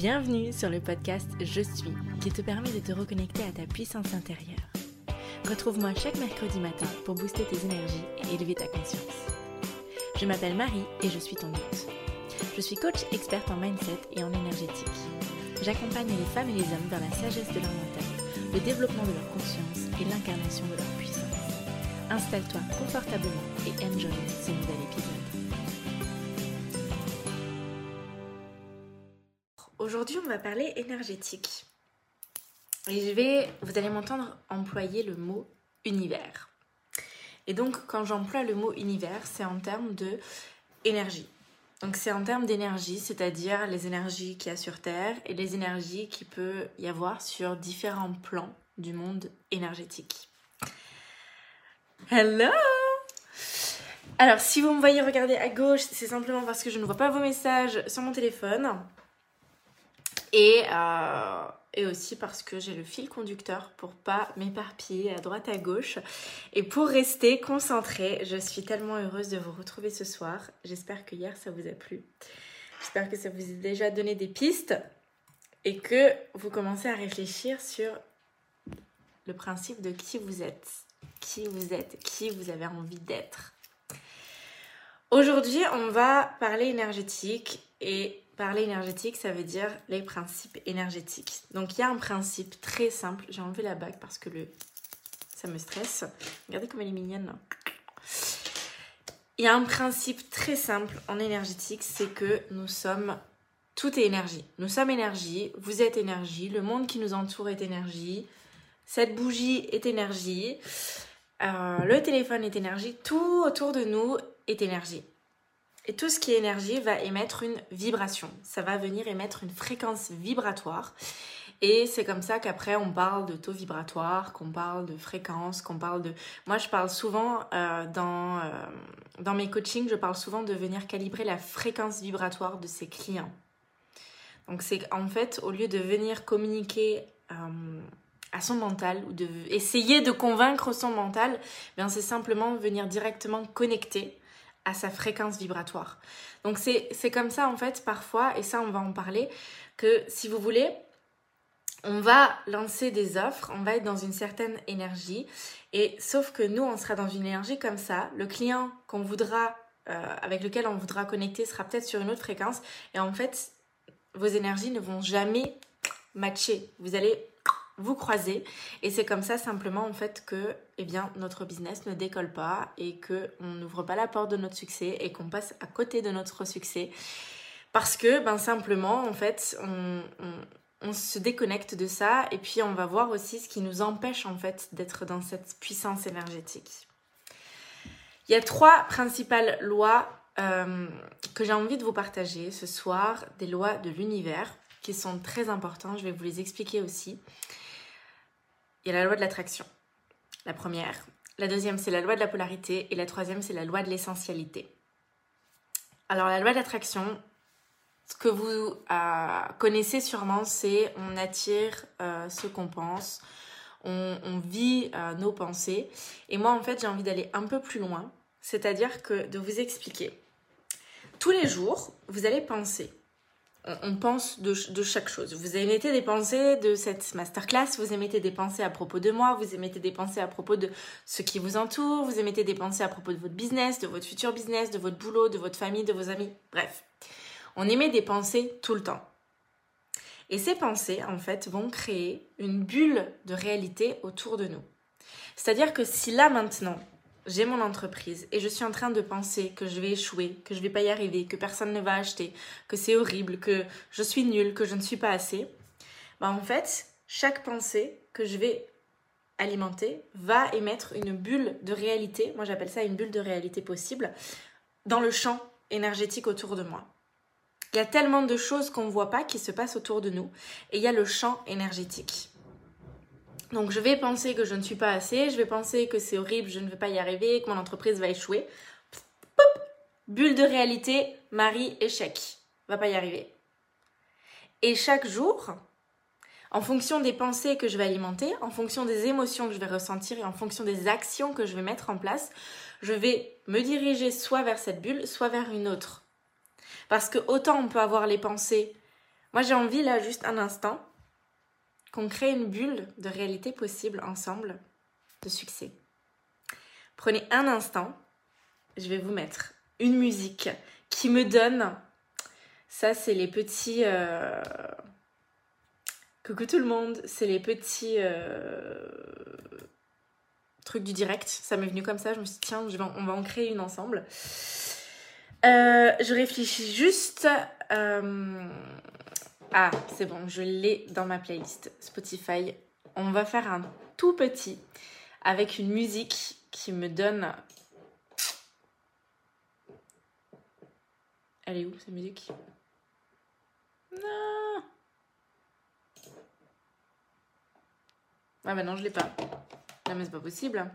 Bienvenue sur le podcast Je suis, qui te permet de te reconnecter à ta puissance intérieure. Retrouve-moi chaque mercredi matin pour booster tes énergies et élever ta conscience. Je m'appelle Marie et je suis ton hôte. Je suis coach experte en mindset et en énergétique. J'accompagne les femmes et les hommes vers la sagesse de leur mental, le développement de leur conscience et l'incarnation de leur puissance. Installe-toi confortablement et enjoy ce nouvel épisode. Aujourd'hui, on va parler énergétique. Et je vais, vous allez m'entendre employer le mot univers. Et donc, quand j'emploie le mot univers, c'est en termes de énergie. Donc, c'est en termes d'énergie, c'est-à-dire les énergies qu'il y a sur Terre et les énergies qu'il peut y avoir sur différents plans du monde énergétique. Hello Alors, si vous me voyez regarder à gauche, c'est simplement parce que je ne vois pas vos messages sur mon téléphone. Et, euh, et aussi parce que j'ai le fil conducteur pour pas m'éparpiller à droite à gauche. Et pour rester concentrée, je suis tellement heureuse de vous retrouver ce soir. J'espère que hier ça vous a plu. J'espère que ça vous a déjà donné des pistes et que vous commencez à réfléchir sur le principe de qui vous êtes, qui vous êtes, qui vous avez envie d'être. Aujourd'hui, on va parler énergétique et Parler énergétique, ça veut dire les principes énergétiques. Donc il y a un principe très simple. J'ai enlevé la bague parce que ça me stresse. Regardez comme elle est mignonne. Il y a un principe très simple en énergétique, c'est que nous sommes tout est énergie. Nous sommes énergie, vous êtes énergie, le monde qui nous entoure est énergie, cette bougie est énergie, euh, le téléphone est énergie, tout autour de nous est énergie. Et tout ce qui est énergie va émettre une vibration. Ça va venir émettre une fréquence vibratoire. Et c'est comme ça qu'après on parle de taux vibratoire, qu'on parle de fréquence, qu'on parle de... Moi je parle souvent euh, dans, euh, dans mes coachings, je parle souvent de venir calibrer la fréquence vibratoire de ses clients. Donc c'est en fait au lieu de venir communiquer euh, à son mental ou de essayer de convaincre son mental, bien c'est simplement venir directement connecter à sa fréquence vibratoire. Donc c'est comme ça en fait parfois, et ça on va en parler, que si vous voulez, on va lancer des offres, on va être dans une certaine énergie, et sauf que nous on sera dans une énergie comme ça, le client qu'on voudra, euh, avec lequel on voudra connecter sera peut-être sur une autre fréquence, et en fait vos énergies ne vont jamais matcher. Vous allez vous croisez et c'est comme ça simplement en fait que eh bien notre business ne décolle pas et que on n'ouvre pas la porte de notre succès et qu'on passe à côté de notre succès parce que ben simplement en fait on, on, se déconnecte de ça et puis on va voir aussi ce qui nous empêche en fait d'être dans cette puissance énergétique. Il y a trois principales lois euh, que j'ai envie de vous partager ce soir, des lois de l'univers qui sont très importantes. Je vais vous les expliquer aussi il y a la loi de l'attraction. La première. La deuxième, c'est la loi de la polarité. Et la troisième, c'est la loi de l'essentialité. Alors, la loi de l'attraction, ce que vous euh, connaissez sûrement, c'est on attire euh, ce qu'on pense, on, vit euh, nos pensées. Et moi, en fait, j'ai envie d'aller un peu plus loin, c'est-à-dire que de vous expliquer. Tous les jours, vous allez penser on pense de, chaque chose. Vous émettez des pensées de cette masterclass, vous émettez des pensées à propos de moi, vous émettez des pensées à propos de ce qui vous entoure, vous émettez des pensées à propos de votre business, de votre futur business, de votre boulot, de votre famille, de vos amis, bref. On émet des pensées tout le temps. Et ces pensées, en fait, vont créer une bulle de réalité autour de nous. C'est-à-dire que si là maintenant, j'ai mon entreprise et je suis en train de penser que je vais échouer, que je vais pas y arriver, que personne ne va acheter, que c'est horrible, que je suis nulle, que je ne suis pas assez, bah en fait, chaque pensée que je vais alimenter va émettre une bulle de réalité, moi j'appelle ça une bulle de réalité possible, dans le champ énergétique autour de moi. Il y a tellement de choses qu'on ne voit pas qui se passent autour de nous et il y a le champ énergétique. Donc je vais penser que je ne suis pas assez, je vais penser que c'est horrible, je ne vais pas y arriver, que mon entreprise va échouer. Bulle de réalité, Marie, échec. Va pas y arriver. Et chaque jour, en fonction des pensées que je vais alimenter, en fonction des émotions que je vais ressentir et en fonction des actions que je vais mettre en place, je vais me diriger soit vers cette bulle, soit vers une autre. Parce que autant on peut avoir les pensées Moi, j'ai envie, là, juste un instant, qu'on crée une bulle de réalité possible ensemble, de succès. Prenez un instant, je vais vous mettre une musique qui me donne. Ça, c'est les petits. Euh, coucou tout le monde, c'est les petits euh, trucs du direct. Ça m'est venu comme ça, je me suis dit, tiens, on va en créer une ensemble. Euh, je réfléchis juste. Ah, c'est bon, je l'ai dans ma playlist Spotify. On va faire un tout petit avec une musique qui me donne. Elle est où cette musique? Non Ah bah non, je l'ai pas. Non mais c'est pas possible.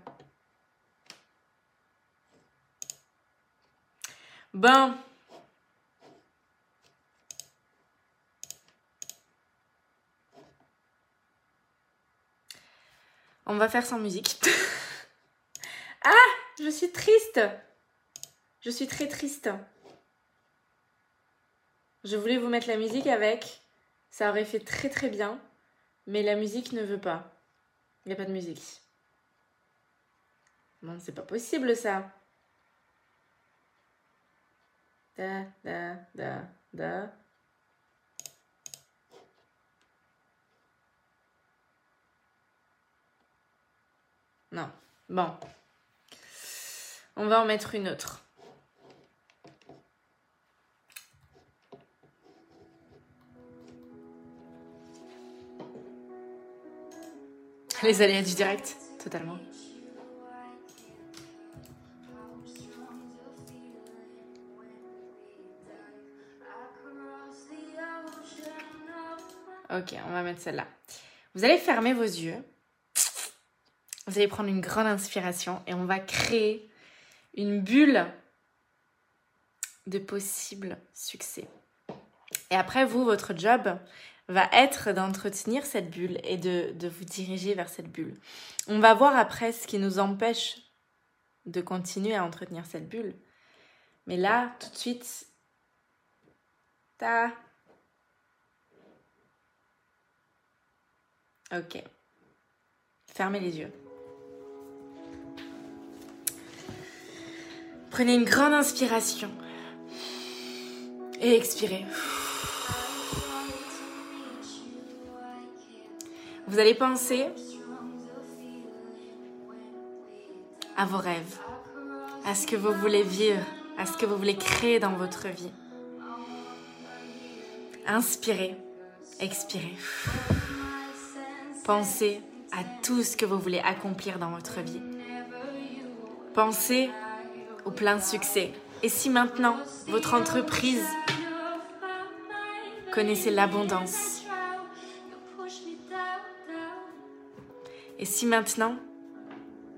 Ben, On va faire sans musique. ah Je suis triste Je suis très triste. Je voulais vous mettre la musique avec. Ça aurait fait très très bien. Mais la musique ne veut pas. Il n'y a pas de musique. Non, c'est pas possible ça. Da, da, da, da. Non. Bon. On va en mettre une autre. Les aléas du direct, totalement. Ok, on va mettre celle-là. Vous allez fermer vos yeux vous allez prendre une grande inspiration et on va créer une bulle de possible succès. Et après, vous, votre job va être d'entretenir cette bulle et de, de, vous diriger vers cette bulle. On va voir après ce qui nous empêche de continuer à entretenir cette bulle. Mais là, tout de suite, ta. Ok. Fermez les yeux. Prenez une grande inspiration et expirez. Vous allez penser à vos rêves, à ce que vous voulez vivre, à ce que vous voulez créer dans votre vie. Inspirez, expirez. Pensez à tout ce que vous voulez accomplir dans votre vie. Pensez au plein succès. Et si maintenant votre entreprise connaissait l'abondance? Et si maintenant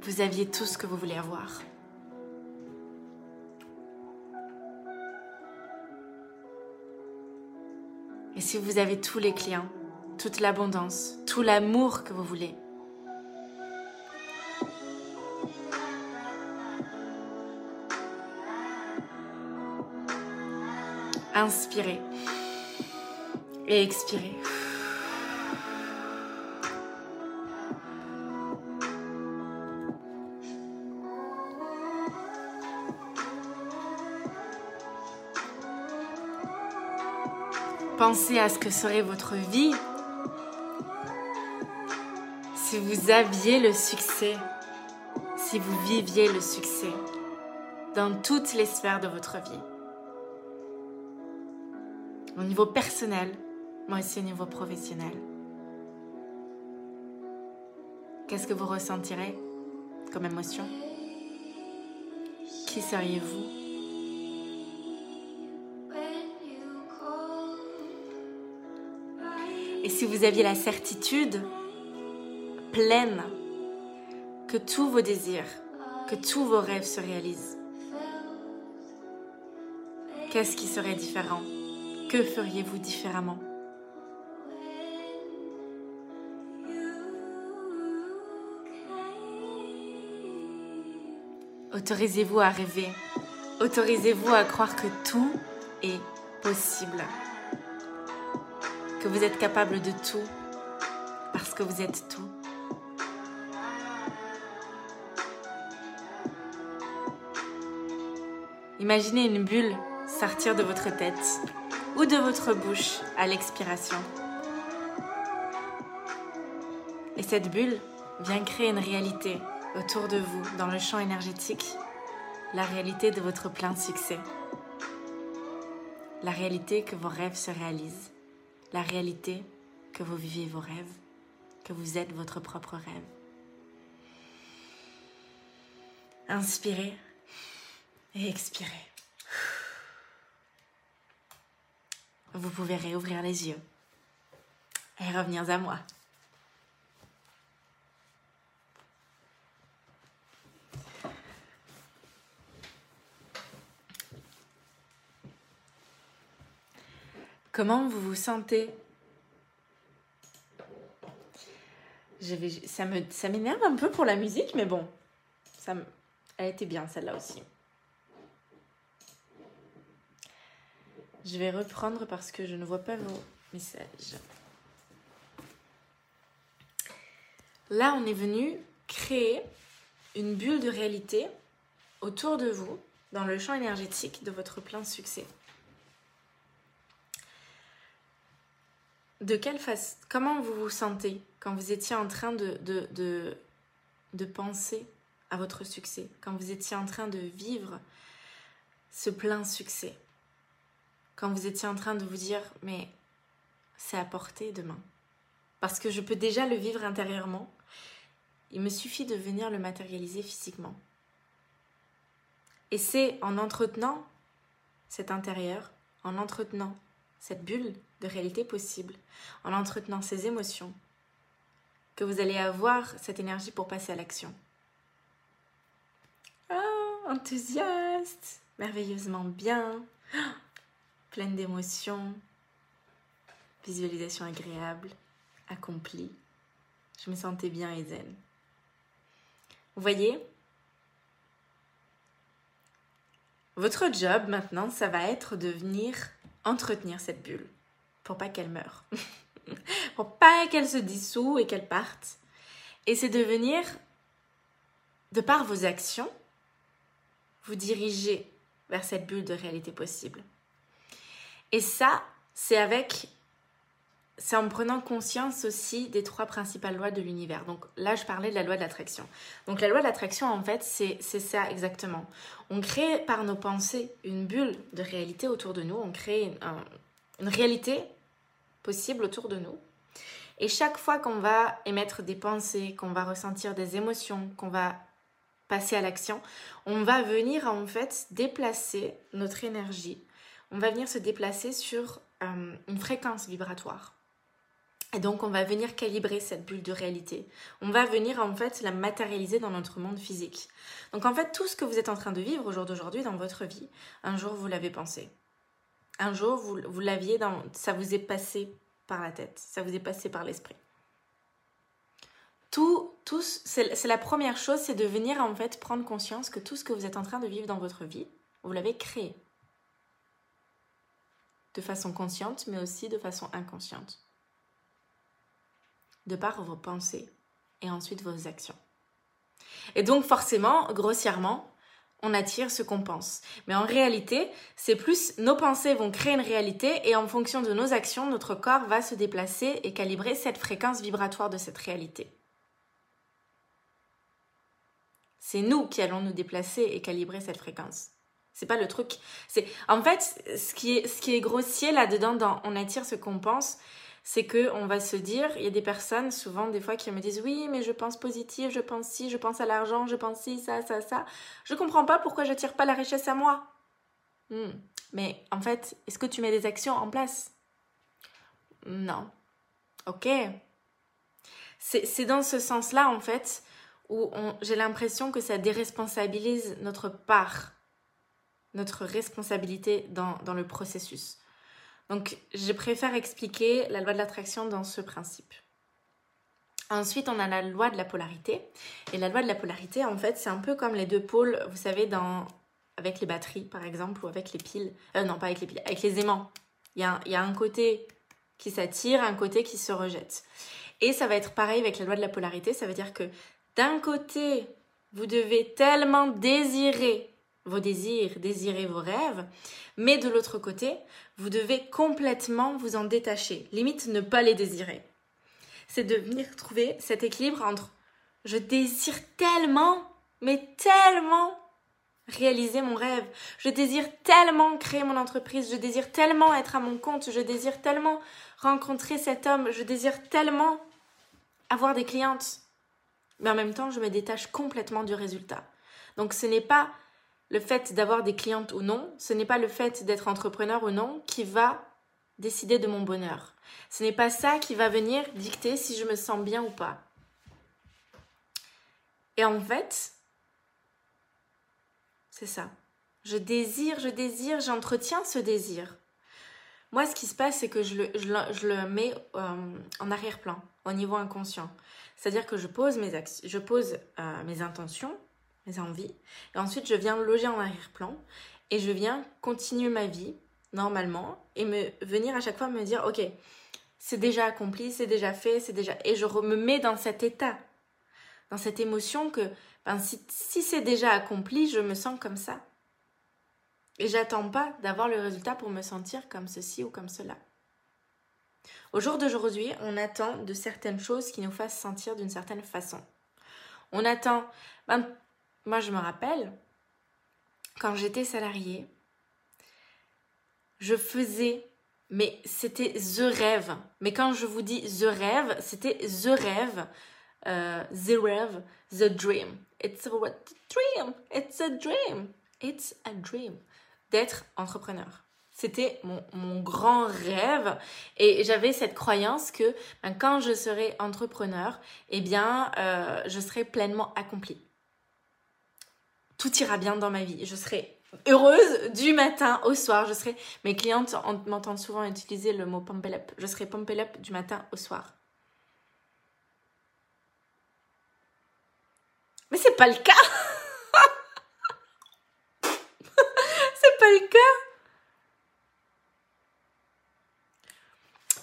vous aviez tout ce que vous voulez avoir? Et si vous avez tous les clients, toute l'abondance, tout l'amour que vous voulez? Inspirez et expirez. Pensez à ce que serait votre vie si vous aviez le succès, si vous viviez le succès dans toutes les sphères de votre vie au niveau personnel, mais aussi au niveau professionnel. Qu'est-ce que vous ressentirez comme émotion? Qui seriez-vous? Et si vous aviez la certitude pleine que tous vos désirs, que tous vos rêves se réalisent, qu'est-ce qui serait différent? Que feriez-vous différemment? Autorisez-vous à rêver. Autorisez-vous à croire que tout est possible. que vous êtes capable de tout parce que vous êtes tout. Imaginez une bulle sortir de votre tête ou de votre bouche à l'expiration. Et cette bulle vient créer une réalité autour de vous dans le champ énergétique, la réalité de votre plein succès. La réalité que vos rêves se réalisent, la réalité que vous vivez vos rêves, que vous êtes votre propre rêve. Inspirez et expirez. Vous pouvez réouvrir les yeux et revenir à moi. Comment vous vous sentez? Ça m'énerve un peu pour la musique, mais bon, ça, elle était bien celle-là aussi. Je vais reprendre parce que je ne vois pas vos messages. Là, on est venu créer une bulle de réalité autour de vous, dans le champ énergétique de votre plein succès. De quelle façon, comment vous vous sentez quand vous étiez en train de penser à votre succès, quand vous étiez en train de vivre ce plein succès? Quand vous étiez en train de vous dire mais c'est à portée demain parce que je peux déjà le vivre intérieurement. Il me suffit de venir le matérialiser physiquement. Et c'est en entretenant cet intérieur en entretenant cette bulle de réalité possible en entretenant ces émotions que vous allez avoir cette énergie pour passer à l'action. Ah enthousiaste! Merveilleusement bien pleine d'émotions, visualisation agréable, accomplie. Je me sentais bien et zen. Vous voyez? Votre job maintenant, ça va être de venir entretenir cette bulle pour pas qu'elle meure, pour pas qu'elle se dissout et qu'elle parte. Et c'est de venir, de par vos actions, vous diriger vers cette bulle de réalité possible. Et ça, c'est avec c'est en prenant conscience aussi des trois principales lois de l'univers. Donc là, je parlais de la loi de l'attraction. Donc la loi de l'attraction, en fait, c'est ça exactement. On crée par nos pensées une bulle de réalité autour de nous. On crée une réalité possible autour de nous. Et chaque fois qu'on va émettre des pensées, qu'on va ressentir des émotions, qu'on va passer à l'action, on va venir en fait déplacer notre énergie on va venir se déplacer sur euh, une fréquence vibratoire. Et donc, on va venir calibrer cette bulle de réalité. On va venir, en fait, la matérialiser dans notre monde physique. Donc, en fait, tout ce que vous êtes en train de vivre au jour d'aujourd'hui dans votre vie, un jour, vous l'avez pensé. Un jour, vous, vous l'aviez dans... Ça vous est passé par la tête. Ça vous est passé par l'esprit. Tout, tout c'est la première chose, c'est de venir, en fait, prendre conscience que tout ce que vous êtes en train de vivre dans votre vie, vous l'avez créé de façon consciente, mais aussi de façon inconsciente. De par vos pensées et ensuite vos actions. Et donc forcément, grossièrement, on attire ce qu'on pense. Mais en réalité, c'est plus nos pensées vont créer une réalité et en fonction de nos actions, notre corps va se déplacer et calibrer cette fréquence vibratoire de cette réalité. C'est nous qui allons nous déplacer et calibrer cette fréquence. C'est pas le truc. C'est en fait ce qui est ce qui est grossier là-dedans dans on attire ce qu'on pense, c'est que on va se dire, il y a des personnes souvent des fois qui me disent oui, mais je pense positif, je pense si, je pense à l'argent, je pense si ça ça ça. Je comprends pas pourquoi je tire pas la richesse à moi. Hmm. Mais en fait, est-ce que tu mets des actions en place? Non. OK. C'est dans ce sens-là en fait où j'ai l'impression que ça déresponsabilise notre part notre responsabilité dans, dans le processus. Donc, je préfère expliquer la loi de l'attraction dans ce principe. Ensuite, on a la loi de la polarité. Et la loi de la polarité, en fait, c'est un peu comme les deux pôles, vous savez, avec les batteries, par exemple, ou avec les piles. Euh, non, pas avec les piles, avec les aimants. Il y a, il y a un côté qui s'attire, un côté qui se rejette. Et ça va être pareil avec la loi de la polarité, ça veut dire que d'un côté, vous devez tellement désirer vos désirs, désirer vos rêves, mais de l'autre côté, vous devez complètement vous en détacher, limite ne pas les désirer. C'est de venir trouver cet équilibre entre je désire tellement, mais tellement réaliser mon rêve. Je désire tellement créer mon entreprise, je désire tellement être à mon compte, je désire tellement rencontrer cet homme, je désire tellement avoir des clientes. Mais en même temps, je me détache complètement du résultat. Donc ce n'est pas le fait d'avoir des clientes ou non, ce n'est pas le fait d'être entrepreneur ou non qui va décider de mon bonheur. Ce n'est pas ça qui va venir dicter si je me sens bien ou pas. Et en fait, c'est ça. Je désire, je désire, j'entretiens ce désir. Moi, ce qui se passe, c'est que je le, mets euh, en arrière-plan, au niveau inconscient. C'est-à-dire que je pose mes, je pose, euh, mes intentions, mes envies, et ensuite je viens loger en arrière-plan, et je viens continuer ma vie normalement, et me venir à chaque fois me dire, ok, c'est déjà accompli, c'est déjà fait, c'est déjà... Et je me mets dans cet état, dans cette émotion que ben, si, si c'est déjà accompli, je me sens comme ça. Et j'attends pas d'avoir le résultat pour me sentir comme ceci ou comme cela. Au jour d'aujourd'hui, on attend de certaines choses qui nous fassent sentir d'une certaine façon. On attend. Ben, moi, je me rappelle, quand j'étais salariée, je faisais, mais c'était the rêve. Mais quand je vous dis the rêve, c'était the rêve, euh, the rêve, the dream. It's a dream. It's a dream. It's a dream d'être entrepreneur. C'était mon, grand rêve et j'avais cette croyance que ben, quand je serai entrepreneur, eh bien, euh, je serai pleinement accomplie. Tout ira bien dans ma vie. Je serai heureuse du matin au soir. Je serai, mes clientes m'entendent souvent utiliser le mot pump up. Je serai pump up du matin au soir. Mais c'est pas le cas. c'est pas le cas.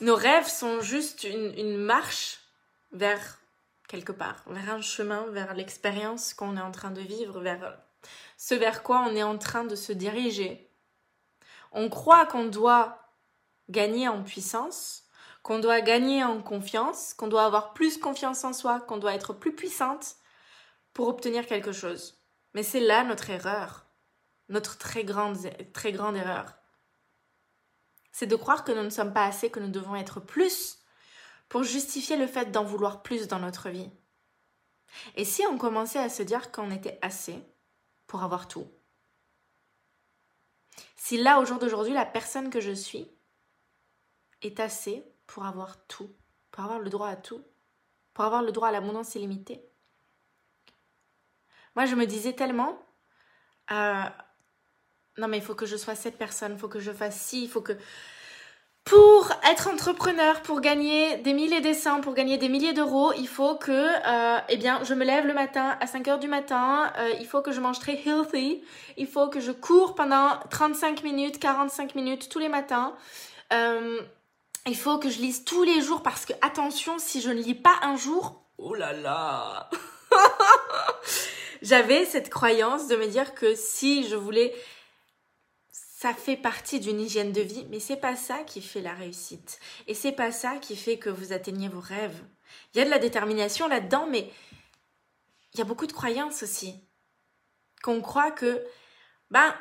Nos rêves sont juste une, marche vers quelque part, vers un chemin, vers l'expérience qu'on est en train de vivre, vers ce vers quoi on est en train de se diriger. On croit qu'on doit gagner en puissance, qu'on doit gagner en confiance, qu'on doit avoir plus confiance en soi, qu'on doit être plus puissante pour obtenir quelque chose. Mais c'est là notre erreur, notre très grande, très grande erreur c'est de croire que nous ne sommes pas assez, que nous devons être plus pour justifier le fait d'en vouloir plus dans notre vie. Et si on commençait à se dire qu'on était assez pour avoir tout. Si là, au jour d'aujourd'hui, la personne que je suis est assez pour avoir tout, pour avoir le droit à tout, pour avoir le droit à l'abondance illimitée Moi, je me disais tellement, euh, non mais il faut que je sois cette personne, il faut que je fasse ci, il faut que... Pour être entrepreneur, pour gagner des milliers des cents, pour gagner des milliers d'euros, il faut que euh, eh bien, je me lève le matin à 5 heures du matin, euh, il faut que je mange très healthy, il faut que je cours pendant 35 minutes, 45 minutes tous les matins. Euh, il faut que je lise tous les jours parce que attention, si je ne lis pas un jour, oh là là J'avais cette croyance de me dire que si je voulais fait partie d'une hygiène de vie, mais c'est pas ça qui fait la réussite. Et c'est pas ça qui fait que vous atteignez vos rêves. Il y a de la détermination là-dedans, mais il y a beaucoup de croyances aussi. Qu'on croit que, ben,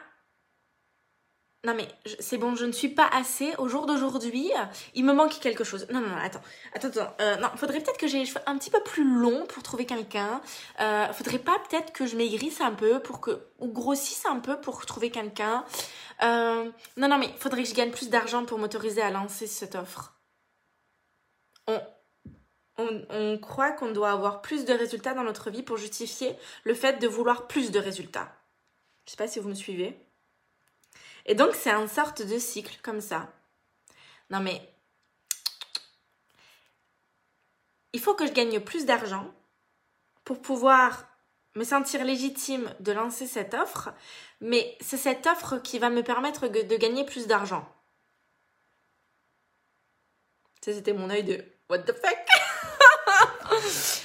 non mais c'est bon, je ne suis pas assez. Au jour d'aujourd'hui, il me manque quelque chose. Non, non, non, attends. Attends, attends. Euh, non, faudrait peut-être que j'ai les cheveux un petit peu plus longs pour trouver quelqu'un. Euh, faudrait pas peut-être que je maigrisse un peu pour que... Ou grossisse un peu pour trouver quelqu'un. Euh, non, non, mais faudrait que je gagne plus d'argent pour m'autoriser à lancer cette offre. On, on, on croit qu'on doit avoir plus de résultats dans notre vie pour justifier le fait de vouloir plus de résultats. Je sais pas si vous me suivez. Et donc, c'est une sorte de cycle comme ça. Non, mais il faut que je gagne plus d'argent pour pouvoir me sentir légitime de lancer cette offre, mais c'est cette offre qui va me permettre de gagner plus d'argent. Ça, c'était mon œil de What the fuck?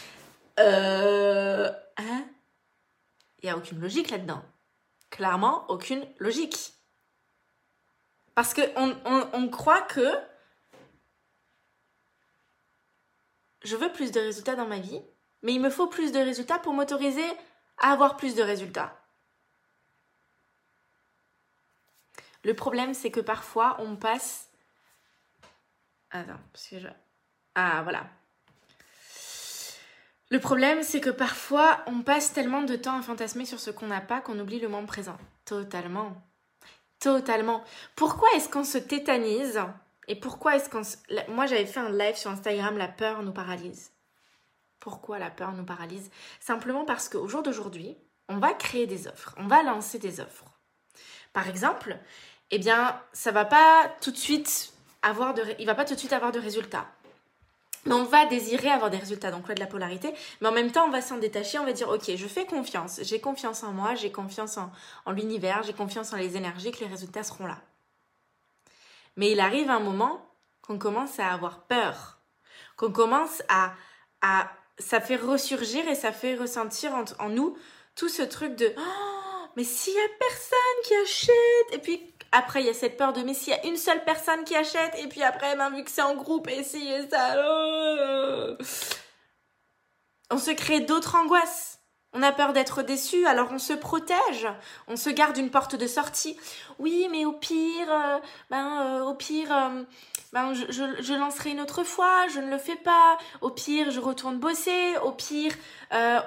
Euh. Hein? Il n'y a aucune logique là-dedans. Clairement, aucune logique. Parce qu'on on, croit que je veux plus de résultats dans ma vie, mais il me faut plus de résultats pour m'autoriser à avoir plus de résultats. Le problème, c'est que parfois, on passe... Attends, parce que je... Ah, voilà. Le problème, c'est que parfois, on passe tellement de temps à fantasmer sur ce qu'on n'a pas qu'on oublie le moment présent. Totalement. Totalement. Pourquoi est-ce qu'on se tétanise Et pourquoi est-ce qu'on... Se... Moi, j'avais fait un live sur Instagram, la peur nous paralyse. Pourquoi la peur nous paralyse? Simplement parce qu'au jour d'aujourd'hui, on va créer des offres, on va lancer des offres. Par exemple, eh bien, ça va pas tout de suite avoir de... Il va pas tout de suite avoir de résultats. On va désirer avoir des résultats, donc loi de la polarité. Mais en même temps, on va s'en détacher, on va dire, ok, je fais confiance, j'ai confiance en moi, j'ai confiance en, l'univers, j'ai confiance en les énergies, que les résultats seront là. Mais il arrive un moment qu'on commence à avoir peur, qu'on commence à, à... Ça fait ressurgir et ça fait ressentir en, nous tout ce truc de... Oh, mais s'il y a personne qui achète, et puis après, il y a cette peur de mais s'il y a une seule personne qui achète, et puis après, ben, vu que c'est en groupe, et si, et ça. Euh, on se crée d'autres angoisses. On a peur d'être déçu, alors on se protège, on se garde une porte de sortie. Oui, mais au pire, euh, ben, euh, au pire, ben, je, je, lancerai une autre fois, je ne le fais pas. Au pire, je retourne bosser. Au pire,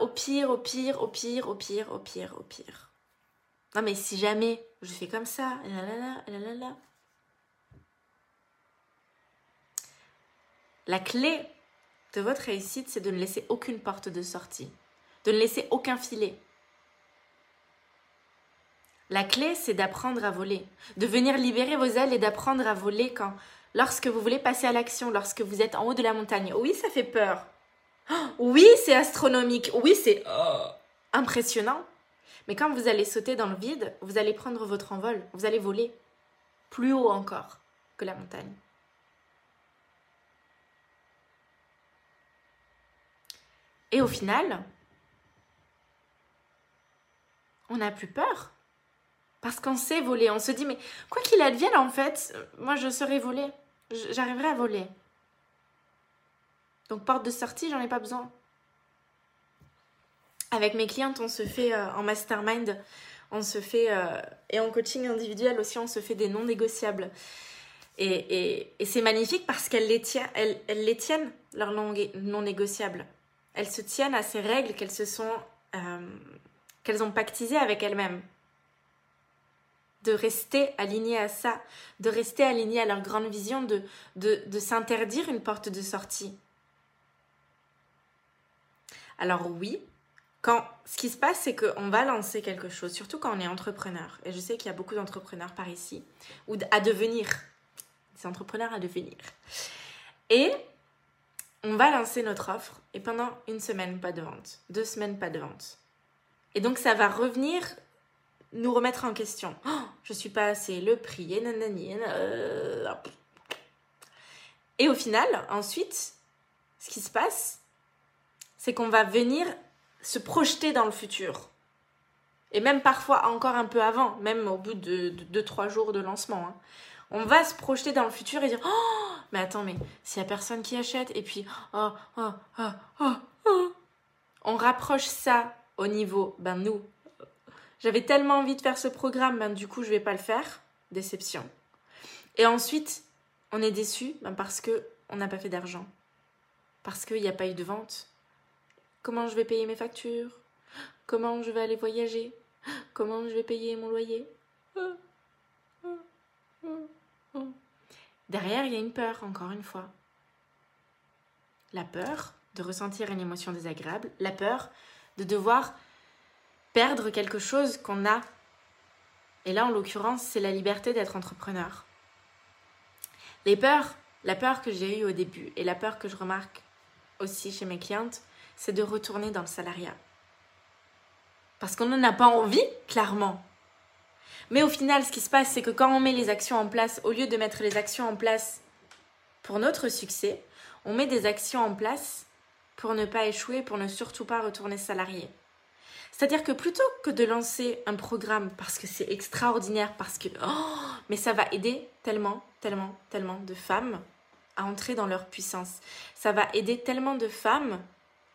au pire, au pire, au pire, au pire, au pire, au pire. Non, mais si jamais je fais comme ça, La clé de votre réussite, c'est de ne laisser aucune porte de sortie, de ne laisser aucun filet. La clé, c'est d'apprendre à voler, de venir libérer vos ailes et d'apprendre à voler quand, lorsque vous voulez passer à l'action, lorsque vous êtes en haut de la montagne. Oui, ça fait peur. Oui, c'est astronomique. Oui, c'est oh, impressionnant. Mais quand vous allez sauter dans le vide, vous allez prendre votre envol, vous allez voler plus haut encore que la montagne. Et au final, on n'a plus peur. Parce qu'on sait voler. On se dit, mais quoi qu'il advienne, en fait, moi je serai voler. J'arriverai à voler. Donc porte de sortie, j'en ai pas besoin. Avec mes clientes, on se fait euh, en mastermind, on se fait, euh, et en coaching individuel aussi, on se fait des non négociables. Et, c'est magnifique parce qu'elles les, elles, les tiennent, leurs non, non négociables. Elles se tiennent à ces règles qu'elles se sont, euh, qu'elles ont pactisées avec elles-mêmes. De rester alignées à ça, de rester alignées à leur grande vision, de s'interdire une porte de sortie. Alors oui, quand ce qui se passe, c'est qu'on va lancer quelque chose, surtout quand on est entrepreneur. Et je sais qu'il y a beaucoup d'entrepreneurs par ici, ou à devenir. Des entrepreneurs à devenir. Et on va lancer notre offre, et pendant une semaine, pas de vente. Deux semaines, pas de vente. Et donc, ça va revenir nous remettre en question. Oh, je suis pas assez, le prix, et nanani, euh, Et au final, ensuite, ce qui se passe, c'est qu'on va venir se projeter dans le futur. Et même parfois encore un peu avant, même au bout de 2-3 jours de lancement. Hein. On va se projeter dans le futur et dire Oh, mais attends, mais s'il n'y a personne qui achète, et puis oh, oh, oh, oh, oh. On rapproche ça au niveau, ben nous, j'avais tellement envie de faire ce programme, ben du coup je vais pas le faire. Déception. Et ensuite, on est déçu ben, parce que on n'a pas fait d'argent. Parce qu'il n'y a pas eu de vente. Comment je vais payer mes factures? Comment je vais aller voyager? Comment je vais payer mon loyer? Derrière, il y a une peur, encore une fois. La peur de ressentir une émotion désagréable, la peur de devoir perdre quelque chose qu'on a. Et là, en l'occurrence, c'est la liberté d'être entrepreneur. Les peurs, la peur que j'ai eue au début et la peur que je remarque aussi chez mes clientes, c'est de retourner dans le salariat. Parce qu'on n'en a pas envie, clairement. Mais au final, ce qui se passe, c'est que quand on met les actions en place, au lieu de mettre les actions en place pour notre succès, on met des actions en place pour ne pas échouer, pour ne surtout pas retourner salarié. C'est-à-dire que plutôt que de lancer un programme parce que c'est extraordinaire, parce que oh, mais ça va aider tellement, tellement, tellement de femmes à entrer dans leur puissance. Ça va aider tellement de femmes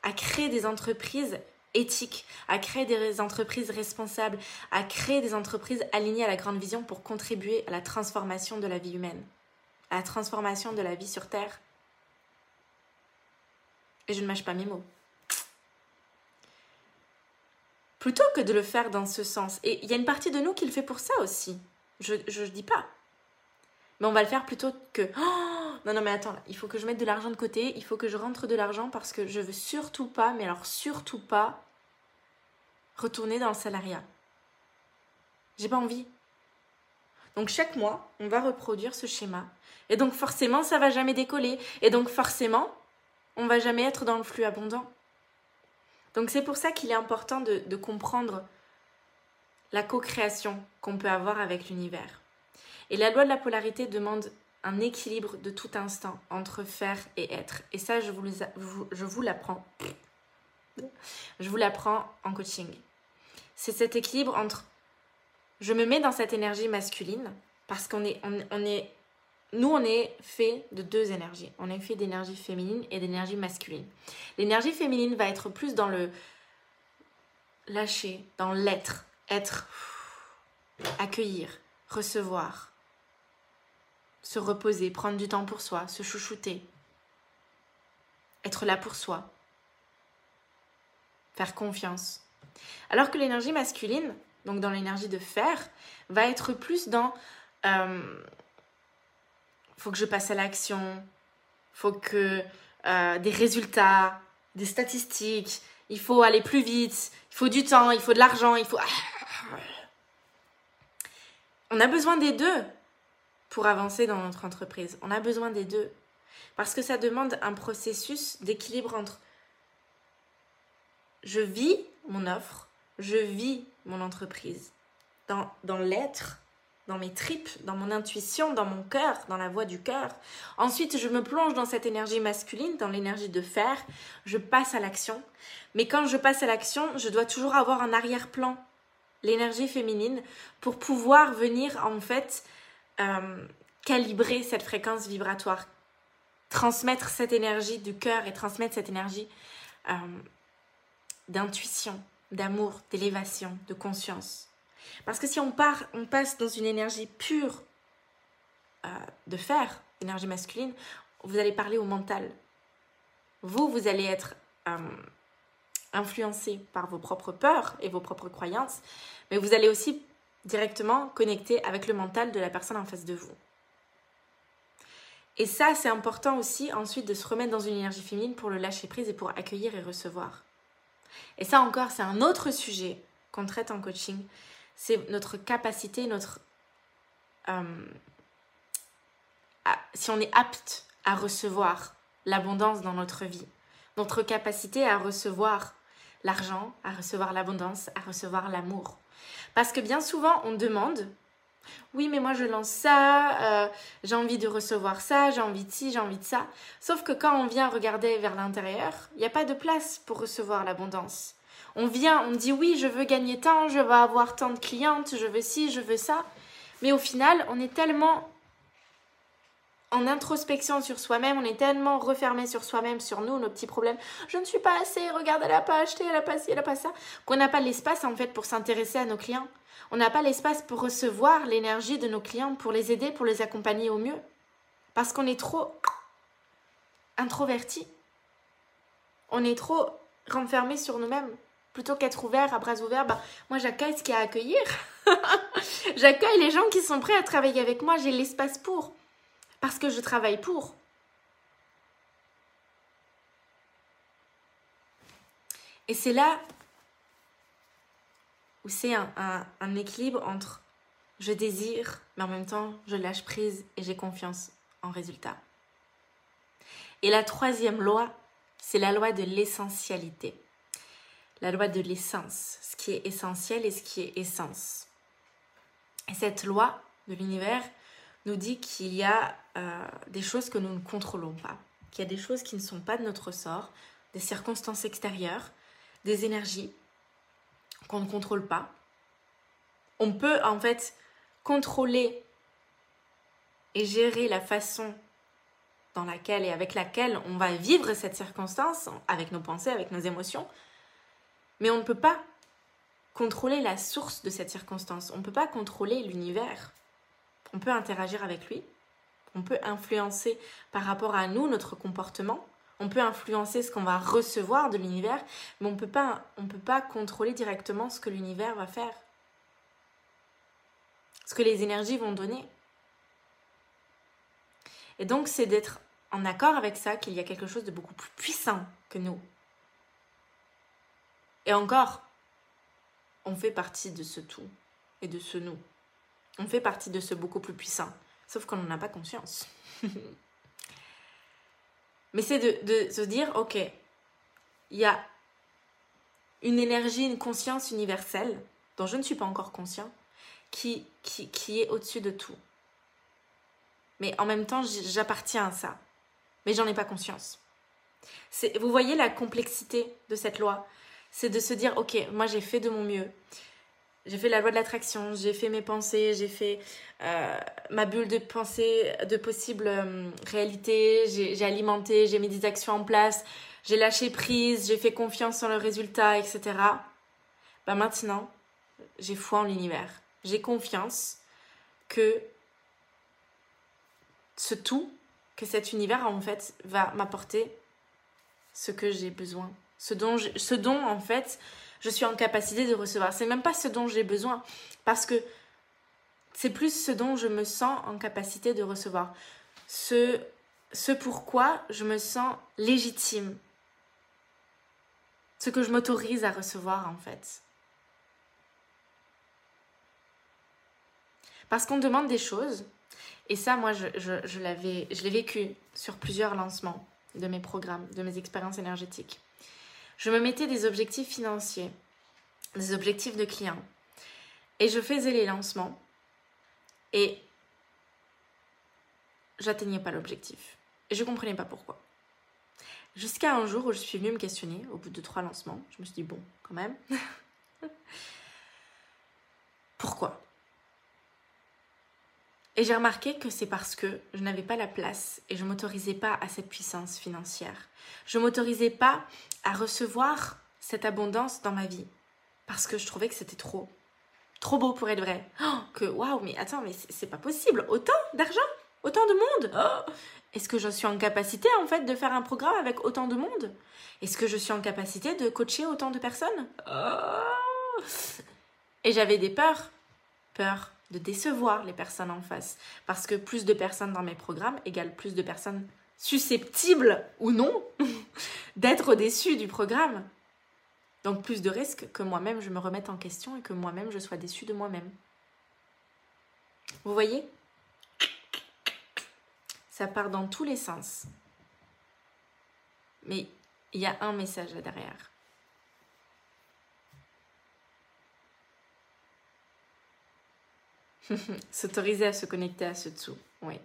à créer des entreprises éthiques, à créer des entreprises responsables, à créer des entreprises alignées à la grande vision pour contribuer à la transformation de la vie humaine, à la transformation de la vie sur Terre. Et je ne mâche pas mes mots plutôt que de le faire dans ce sens. Et il y a une partie de nous qui le fait pour ça aussi. Je ne dis pas. Mais on va le faire plutôt que oh, non non mais attends, il faut que je mette de l'argent de côté, il faut que je rentre de l'argent parce que je veux surtout pas, mais alors surtout pas retourner dans le salariat. J'ai pas envie. Donc chaque mois, on va reproduire ce schéma. Et donc forcément, ça va jamais décoller. Et donc forcément, on va jamais être dans le flux abondant. Donc c'est pour ça qu'il est important de, comprendre la co-création qu'on peut avoir avec l'univers. Et la loi de la polarité demande un équilibre de tout instant entre faire et être. Et ça, je vous, je vous l'apprends. Je vous l'apprends en coaching. C'est cet équilibre entre je me mets dans cette énergie masculine parce qu'on est, on est nous, on est fait de deux énergies. On est fait d'énergie féminine et d'énergie masculine. L'énergie féminine va être plus dans le lâcher, dans l'être, être, accueillir, recevoir, se reposer, prendre du temps pour soi, se chouchouter, être là pour soi, faire confiance. Alors que l'énergie masculine, donc dans l'énergie de faire, va être plus dans euh, faut que je passe à l'action, faut que euh, des résultats, des statistiques, il faut aller plus vite, il faut du temps, il faut de l'argent, il faut... On a besoin des deux pour avancer dans notre entreprise. On a besoin des deux. Parce que ça demande un processus d'équilibre entre je vis mon offre, je vis mon entreprise. Dans, dans l'être, dans mes tripes, dans mon intuition, dans mon cœur, dans la voix du cœur. Ensuite, je me plonge dans cette énergie masculine, dans l'énergie de faire. Je passe à l'action. Mais quand je passe à l'action, je dois toujours avoir un arrière-plan, l'énergie féminine, pour pouvoir venir en fait euh, calibrer cette fréquence vibratoire, transmettre cette énergie du cœur et transmettre cette énergie euh, d'intuition, d'amour, d'élévation, de conscience. Parce que si on, part, on passe dans une énergie pure euh, de fer, énergie masculine, vous allez parler au mental. Vous, vous allez être influencé par vos propres peurs et vos propres croyances, mais vous allez aussi directement connecter avec le mental de la personne en face de vous. Et ça, c'est important aussi ensuite de se remettre dans une énergie féminine pour le lâcher prise et pour accueillir et recevoir. Et ça encore, c'est un autre sujet qu'on traite en coaching c'est notre capacité, notre... Euh, si on est apte à recevoir l'abondance dans notre vie, notre capacité à recevoir l'argent, à recevoir l'abondance, à recevoir l'amour. Parce que bien souvent, on demande, oui, mais moi je lance ça, euh, j'ai envie de recevoir ça, j'ai envie de ci, j'ai envie de ça. Sauf que quand on vient regarder vers l'intérieur, il n'y a pas de place pour recevoir l'abondance. On vient, on dit oui, je veux gagner tant, je veux avoir tant de clientes, je veux ci, je veux ça. Mais au final, on est tellement en introspection sur soi-même, on est tellement refermé sur soi-même, sur nous, nos petits problèmes. Je ne suis pas assez, regarde, elle n'a pas acheté, elle n'a pas ci, elle n'a pas ça. Qu'on n'a pas l'espace en fait pour s'intéresser à nos clients. On n'a pas l'espace pour recevoir l'énergie de nos clients, pour les aider, pour les accompagner au mieux. Parce qu'on est trop introverti. On est trop renfermé sur nous-mêmes plutôt qu'être ouvert à bras ouverts, bah, moi j'accueille ce qu'il y a à accueillir. j'accueille les gens qui sont prêts à travailler avec moi, j'ai l'espace pour. Parce que je travaille pour. Et c'est là où c'est un, équilibre entre je désire, mais en même temps je lâche prise et j'ai confiance en résultat. Et la troisième loi, c'est la loi de l'essentialité la loi de l'essence, ce qui est essentiel et ce qui est essence. Et cette loi de l'univers nous dit qu'il y a euh, des choses que nous ne contrôlons pas, qu'il y a des choses qui ne sont pas de notre sort, des circonstances extérieures, des énergies qu'on ne contrôle pas. On peut en fait contrôler et gérer la façon dans laquelle et avec laquelle on va vivre cette circonstance, avec nos pensées, avec nos émotions, mais on ne peut pas contrôler la source de cette circonstance, on ne peut pas contrôler l'univers. On peut interagir avec lui, on peut influencer par rapport à nous notre comportement, on peut influencer ce qu'on va recevoir de l'univers, mais on ne peut pas contrôler directement ce que l'univers va faire, ce que les énergies vont donner. Et donc c'est d'être en accord avec ça qu'il y a quelque chose de beaucoup plus puissant que nous. Et encore, on fait partie de ce tout et de ce nous. On fait partie de ce beaucoup plus puissant, sauf qu'on n'en a pas conscience. Mais c'est de, se dire, ok, il y a une énergie, une conscience universelle dont je ne suis pas encore conscient, qui, qui, qui est au-dessus de tout. Mais en même temps, j'appartiens à ça. Mais j'en ai pas conscience. Vous voyez la complexité de cette loi? C'est de se dire, ok, moi j'ai fait de mon mieux. J'ai fait la loi de l'attraction, j'ai fait mes pensées, j'ai fait euh, ma bulle de pensée de possible euh, réalité, j'ai alimenté, j'ai mis des actions en place, j'ai lâché prise, j'ai fait confiance en le résultat, etc. Bah maintenant, j'ai foi en l'univers. J'ai confiance que ce tout, que cet univers en fait va m'apporter ce que j'ai besoin. Ce dont, ce dont en fait je suis en capacité de recevoir. C'est même pas ce dont j'ai besoin, parce que c'est plus ce dont je me sens en capacité de recevoir. Ce, ce pourquoi je me sens légitime. Ce que je m'autorise à recevoir en fait. Parce qu'on demande des choses, et ça, moi, je, je, je l'ai vécu sur plusieurs lancements de mes programmes, de mes expériences énergétiques. Je me mettais des objectifs financiers, des objectifs de clients. Et je faisais les lancements. Et j'atteignais pas l'objectif. Et je comprenais pas pourquoi. Jusqu'à un jour où je suis venue me questionner, au bout de trois lancements, je me suis dit, bon, quand même. pourquoi? Et j'ai remarqué que c'est parce que je n'avais pas la place et je m'autorisais pas à cette puissance financière. Je m'autorisais pas à recevoir cette abondance dans ma vie parce que je trouvais que c'était trop trop beau pour être vrai. Oh, que waouh, mais attends, mais c'est pas possible, autant d'argent, autant de monde. Oh, est-ce que je suis en capacité en fait de faire un programme avec autant de monde? Est-ce que je suis en capacité de coacher autant de personnes? Oh. Et j'avais des peurs, peur de décevoir les personnes en face. Parce que plus de personnes dans mes programmes égale plus de personnes susceptibles ou non d'être déçues du programme. Donc plus de risques que moi-même je me remette en question et que moi-même je sois déçue de moi-même. Vous voyez? Ça part dans tous les sens. Mais il y a un message là derrière. S'autoriser à se connecter à ce dessous, oui.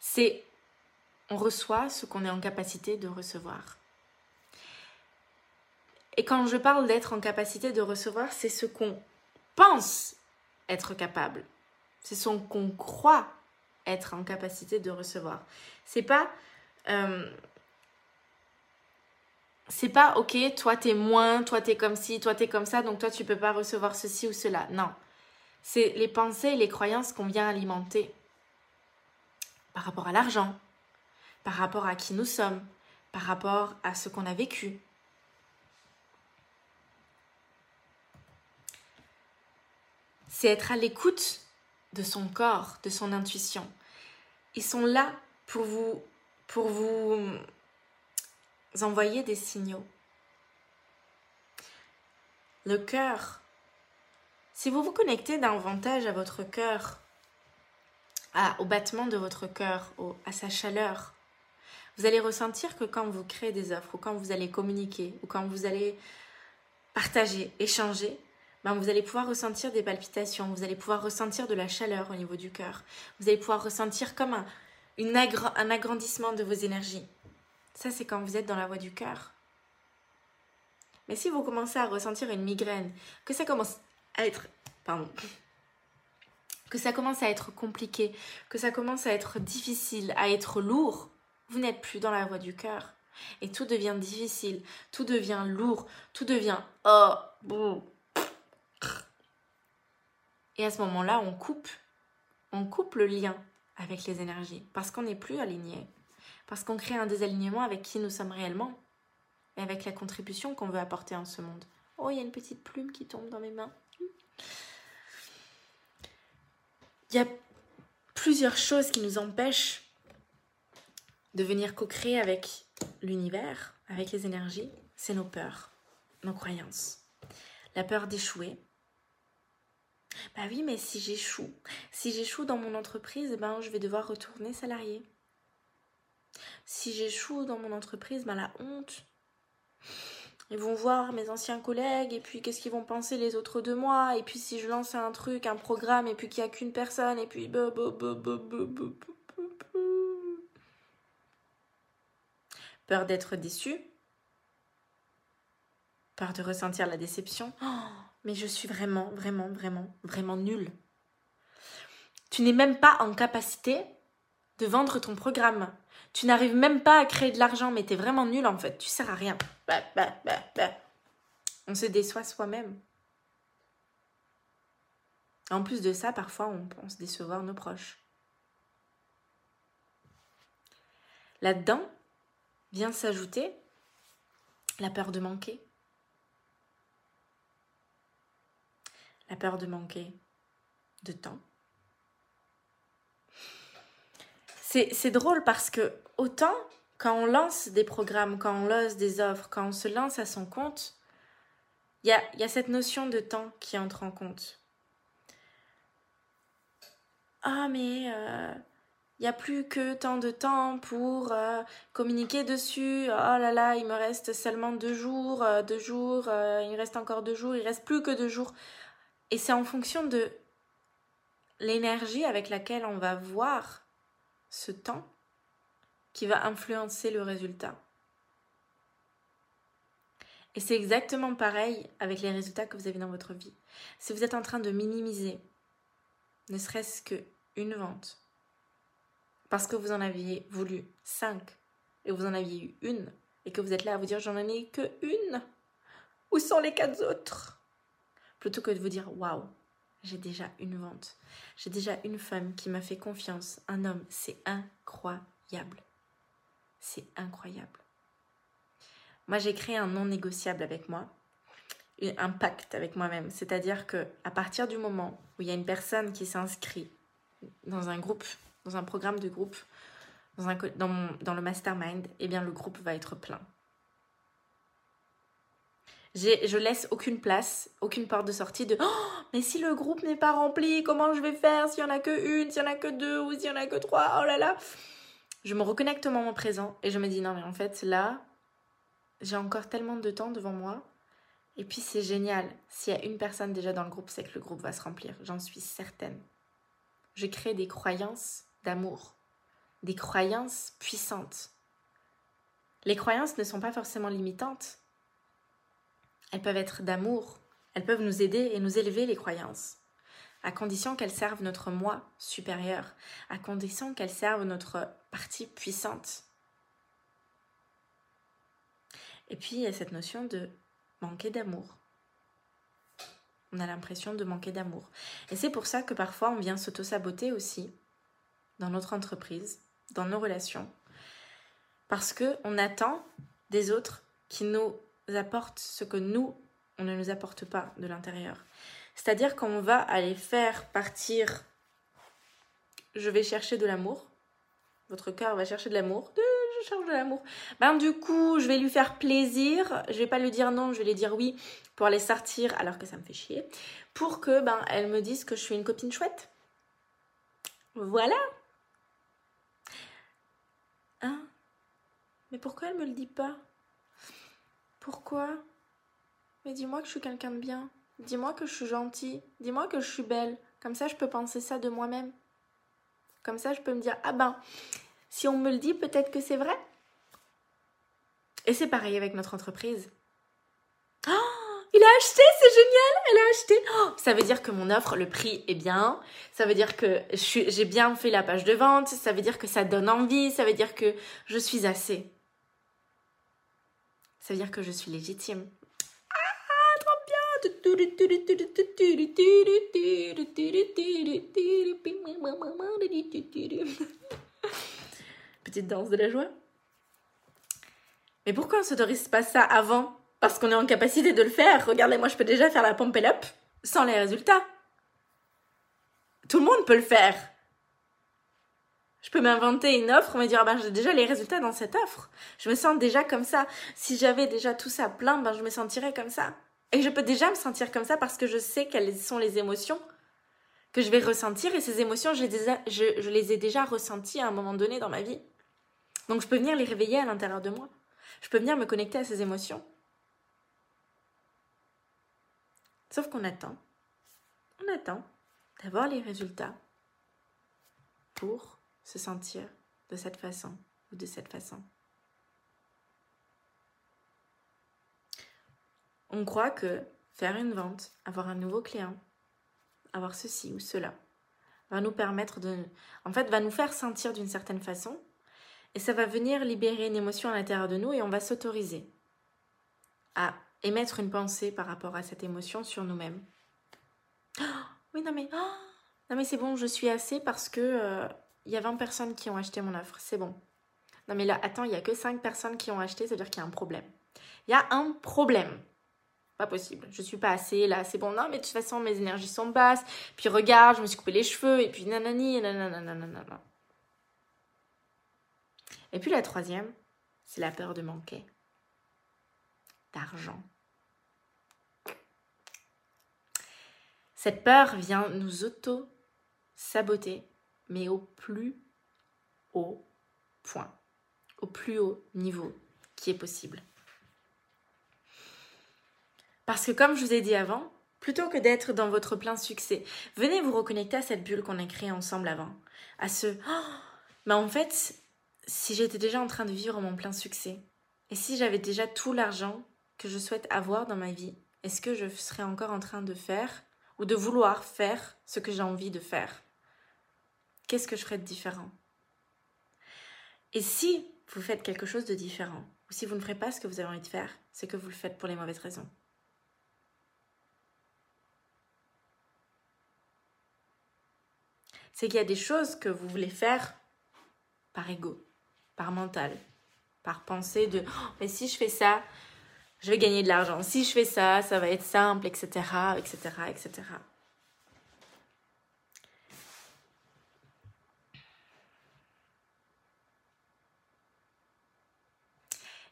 C'est on reçoit ce qu'on est en capacité de recevoir. Et quand je parle d'être en capacité de recevoir, c'est ce qu'on pense être capable. C'est ce qu'on croit être en capacité de recevoir. C'est pas euh, c'est pas ok, toi t'es moins, toi t'es comme ci, toi t'es comme ça, donc toi tu peux pas recevoir ceci ou cela. Non. C'est les pensées et les croyances qu'on vient alimenter par rapport à l'argent, par rapport à qui nous sommes, par rapport à ce qu'on a vécu. C'est être à l'écoute de son corps, de son intuition. Ils sont là pour vous, pour vous envoyer des signaux. Le cœur si vous vous connectez davantage à votre cœur, au battement de votre cœur, à sa chaleur, vous allez ressentir que quand vous créez des offres, ou quand vous allez communiquer, ou quand vous allez partager, échanger, ben, vous allez pouvoir ressentir des palpitations, vous allez pouvoir ressentir de la chaleur au niveau du cœur, vous allez pouvoir ressentir comme un, un agrandissement de vos énergies. Ça, c'est quand vous êtes dans la voie du cœur. Mais si vous commencez à ressentir une migraine, que ça commence à être... Pardon. Que ça commence à être compliqué, que ça commence à être difficile, à être lourd, vous n'êtes plus dans la voie du cœur. Et tout devient difficile, tout devient lourd, tout devient oh, Et à ce moment-là, on coupe, on coupe le lien avec les énergies parce qu'on n'est plus aligné, parce qu'on crée un désalignement avec qui nous sommes réellement et avec la contribution qu'on veut apporter en ce monde. Oh, il y a une petite plume qui tombe dans mes mains. Il y a plusieurs choses qui nous empêchent de venir co-créer avec l'univers, avec les énergies. C'est nos peurs, nos croyances. La peur d'échouer, bah oui, mais si j'échoue, si j'échoue dans mon entreprise, ben je vais devoir retourner salarié. Si j'échoue dans mon entreprise, ben la honte. Ils vont voir mes anciens collègues et puis qu'est-ce qu'ils vont penser les autres de moi et puis si je lance un truc, un programme et puis qu'il n'y a qu'une personne et puis peur d'être déçu, peur de ressentir la déception. Oh mais je suis vraiment, vraiment, vraiment, vraiment nulle. Tu n'es même pas en capacité de vendre ton programme. Tu n'arrives même pas à créer de l'argent, mais tu es vraiment nul en fait. Tu sers à rien. Bah, bah, bah, on se déçoit soi-même. En plus de ça, parfois, on pense décevoir nos proches. Là-dedans vient s'ajouter la peur de manquer. la peur de manquer de temps. C'est drôle parce que autant quand on lance des programmes, quand on lance des offres, quand on se lance à son compte, il y a, cette notion de temps qui entre en compte. Ah mais il euh, n'y a plus que tant de temps pour euh, communiquer dessus. Oh là là, il me reste seulement deux jours, euh, deux jours, il reste encore deux jours, il reste plus que deux jours. Et c'est en fonction de l'énergie avec laquelle on va voir ce temps qui va influencer le résultat. Et c'est exactement pareil avec les résultats que vous avez dans votre vie. Si vous êtes en train de minimiser, ne serait-ce qu'une vente, parce que vous en aviez voulu cinq et vous en aviez eu une, et que vous êtes là à vous dire j'en ai que une, où sont les quatre autres? Plutôt que de vous dire waouh, j'ai déjà une vente, j'ai déjà une femme qui m'a fait confiance, un homme, c'est incroyable. C'est incroyable. Moi, j'ai créé un non négociable avec moi, un pacte avec moi-même, c'est-à-dire que à partir du moment où il y a une personne qui s'inscrit dans un groupe, dans un programme de groupe, dans, le mastermind, eh bien le groupe va être plein je laisse aucune place, aucune porte de sortie de oh, mais si le groupe n'est pas rempli, comment je vais faire? S'il y en a que une, s'il y en a que deux ou s'il y en a que trois, oh là là. Je me reconnecte au moment présent et je me dis non mais en fait là, j'ai encore tellement de temps devant moi. Et puis c'est génial, s'il y a une personne déjà dans le groupe, c'est que le groupe va se remplir, j'en suis certaine. Je crée des croyances d'amour, des croyances puissantes. Les croyances ne sont pas forcément limitantes elles peuvent être d'amour, elles peuvent nous aider et nous élever les croyances, à condition qu'elles servent notre moi supérieur, à condition qu'elles servent notre partie puissante. Et puis il y a cette notion de manquer d'amour. On a l'impression de manquer d'amour. Et c'est pour ça que parfois on vient s'auto-saboter aussi dans notre entreprise, dans nos relations, parce qu'on attend des autres qui nous apporte ce que nous, on ne nous apporte pas de l'intérieur. C'est-à-dire qu'on va aller faire partir, je vais chercher de l'amour, votre cœur va chercher de l'amour, je cherche de l'amour. Ben du coup, je vais lui faire plaisir, je vais pas lui dire non, je vais lui dire oui pour aller sortir alors que ça me fait chier, pour que ben elle me dise que je suis une copine chouette. Voilà. Hein? Mais pourquoi elle me le dit pas? Pourquoi? Mais dis-moi que je suis quelqu'un de bien. Dis-moi que je suis gentille. Dis-moi que je suis belle. Comme ça, je peux penser ça de moi-même. Comme ça, je peux me dire, ah ben, si on me le dit, peut-être que c'est vrai. Et c'est pareil avec notre entreprise. Oh, il a acheté, c'est génial, elle a acheté. Oh, ça veut dire que mon offre, le prix est bien. Ça veut dire que j'ai bien fait la page de vente. Ça veut dire que ça donne envie. Ça veut dire que je suis assez. Ça veut dire que je suis légitime. Petite danse de la joie. Mais pourquoi on s'autorise pas ça avant? Parce qu'on est en capacité de le faire. Regardez, moi je peux déjà faire la pompe up sans les résultats. Tout le monde peut le faire. Je peux m'inventer une offre, on va dire, ah ben, j'ai déjà les résultats dans cette offre. Je me sens déjà comme ça. Si j'avais déjà tout ça plein, ben, je me sentirais comme ça. Et je peux déjà me sentir comme ça parce que je sais quelles sont les émotions que je vais ressentir et ces émotions, je, les ai déjà ressenties à un moment donné dans ma vie. Donc je peux venir les réveiller à l'intérieur de moi. Je peux venir me connecter à ces émotions. Sauf qu'on attend. On attend d'avoir les résultats pour se sentir de cette façon ou de cette façon. On croit que faire une vente, avoir un nouveau client, avoir ceci ou cela, va nous permettre de... En fait, va nous faire sentir d'une certaine façon et ça va venir libérer une émotion à l'intérieur de nous et on va s'autoriser à émettre une pensée par rapport à cette émotion sur nous-mêmes. oui, non mais... non mais c'est bon, je suis assez parce que euh, il y a 20 personnes qui ont acheté mon offre, c'est bon. Non mais là, attends, il y a que 5 personnes qui ont acheté, ça veut dire qu'il y a un problème. Il y a un problème. Pas possible. Je suis pas assez là, c'est bon. Non, mais de toute façon, mes énergies sont basses. Puis regarde, je me suis coupé les cheveux et puis nanani, nanana. Et puis la troisième, c'est la peur de manquer d'argent. Cette peur vient nous auto-saboter, mais au plus haut point, au plus haut niveau qui est possible. Parce que comme je vous ai dit avant, plutôt que d'être dans votre plein succès, venez vous reconnecter à cette bulle qu'on a créée ensemble avant. À ce oh, mais en fait, si j'étais déjà en train de vivre mon plein succès, et si j'avais déjà tout l'argent que je souhaite avoir dans ma vie, est-ce que je serais encore en train de faire ou de vouloir faire ce que j'ai envie de faire? Qu'est-ce que je ferais de différent? Et si vous faites quelque chose de différent, ou si vous ne ferez pas ce que vous avez envie de faire, c'est que vous le faites pour les mauvaises raisons. C'est qu'il y a des choses que vous voulez faire par ego, par mental, par pensée de oh, mais si je fais ça, je vais gagner de l'argent. Si je fais ça, ça va être simple, etc., etc., etc.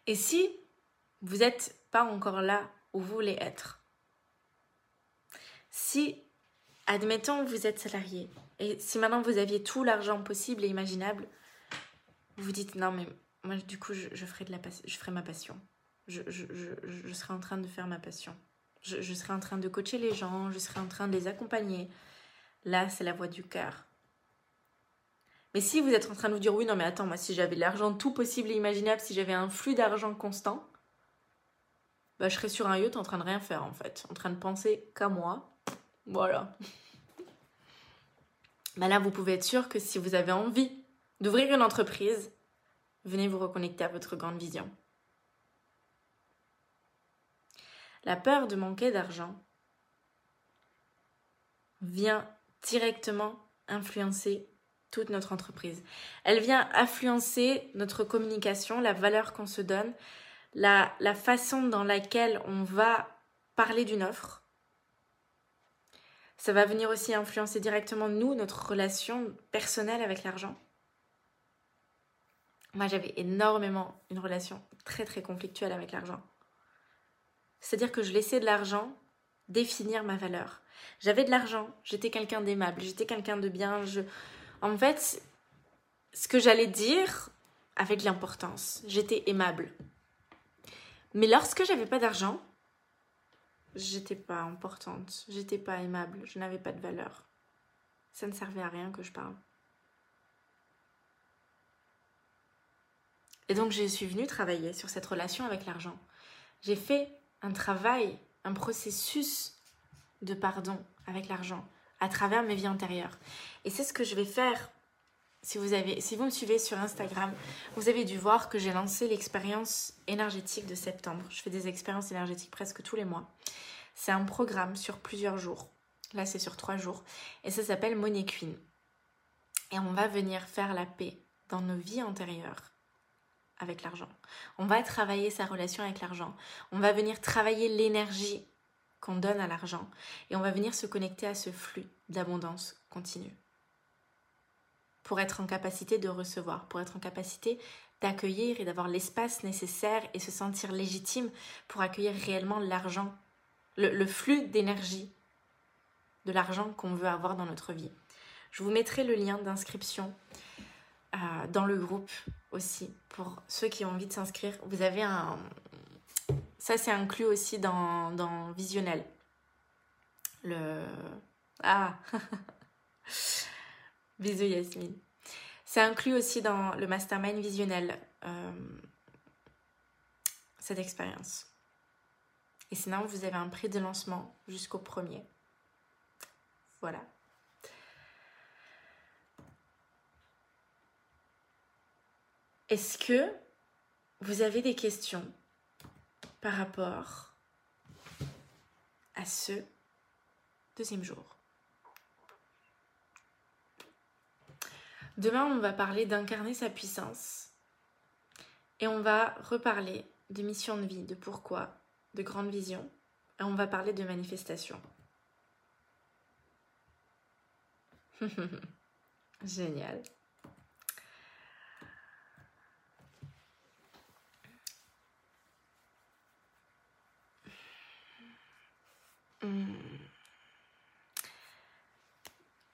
Et si vous n'êtes pas encore là où vous voulez être, si, admettons, vous êtes salarié, et si maintenant vous aviez tout l'argent possible et imaginable, vous vous dites non mais moi du coup je, ferai, de la, je ferai ma passion. Je, je, je, serai en train de faire ma passion. Je, je serai en train de coacher les gens, je serai en train de les accompagner. Là, c'est la voix du cœur. Mais si vous êtes en train de vous dire oui, non mais attends, moi si j'avais l'argent tout possible et imaginable, si j'avais un flux d'argent constant, bah, je serais sur un yacht en train de rien faire en fait, en train de penser qu'à moi. Voilà. Bah là, vous pouvez être sûr que si vous avez envie d'ouvrir une entreprise, venez vous reconnecter à votre grande vision. La peur de manquer d'argent vient directement influencer toute notre entreprise. Elle vient influencer notre communication, la valeur qu'on se donne, la, la façon dans laquelle on va parler d'une offre. Ça va venir aussi influencer directement nous, notre relation personnelle avec l'argent. Moi, j'avais énormément une relation très très conflictuelle avec l'argent. C'est-à-dire que je laissais de l'argent définir ma valeur. J'avais de l'argent, j'étais quelqu'un d'aimable, j'étais quelqu'un de bien. Je... En fait, ce que j'allais dire avait de l'importance. J'étais aimable. Mais lorsque j'avais pas d'argent, j'étais pas importante, j'étais pas aimable, je n'avais pas de valeur. Ça ne servait à rien que je parle. Et donc je suis venue travailler sur cette relation avec l'argent. J'ai fait un travail, un processus de pardon avec l'argent à travers mes vies antérieures. Et c'est ce que je vais faire. Si vous, avez, si vous me suivez sur Instagram, vous avez dû voir que j'ai lancé l'expérience énergétique de septembre. Je fais des expériences énergétiques presque tous les mois. C'est un programme sur plusieurs jours. Là, c'est sur trois jours. Et ça s'appelle Money Queen. Et on va venir faire la paix dans nos vies antérieures avec l'argent. On va travailler sa relation avec l'argent. On va venir travailler l'énergie qu'on donne à l'argent. Et on va venir se connecter à ce flux d'abondance continue. Pour être en capacité de recevoir, pour être en capacité d'accueillir et d'avoir l'espace nécessaire et se sentir légitime pour accueillir réellement l'argent, le, flux d'énergie de l'argent qu'on veut avoir dans notre vie. Je vous mettrai le lien d'inscription euh, dans le groupe aussi pour ceux qui ont envie de s'inscrire. Vous avez un. Ça, c'est inclus aussi dans, dans Visionnel. Le. Ah Bisous Yasmine. C'est inclus aussi dans le mastermind visionnel, euh, cette expérience. Et sinon, vous avez un prix de lancement jusqu'au premier. Voilà. Est-ce que vous avez des questions par rapport à ce deuxième jour? Demain, on va parler d'incarner sa puissance et on va reparler de mission de vie, de pourquoi, de grande vision et on va parler de manifestation. Génial. Hmm.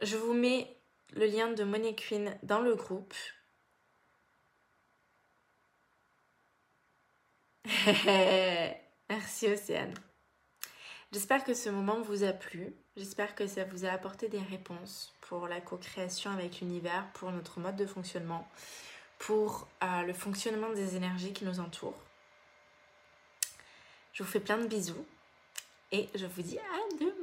Je vous mets le lien de Money Queen dans le groupe. Merci Océane. J'espère que ce moment vous a plu. J'espère que ça vous a apporté des réponses pour la co-création avec l'univers, pour notre mode de fonctionnement, pour euh, le fonctionnement des énergies qui nous entourent. Je vous fais plein de bisous et je vous dis à demain.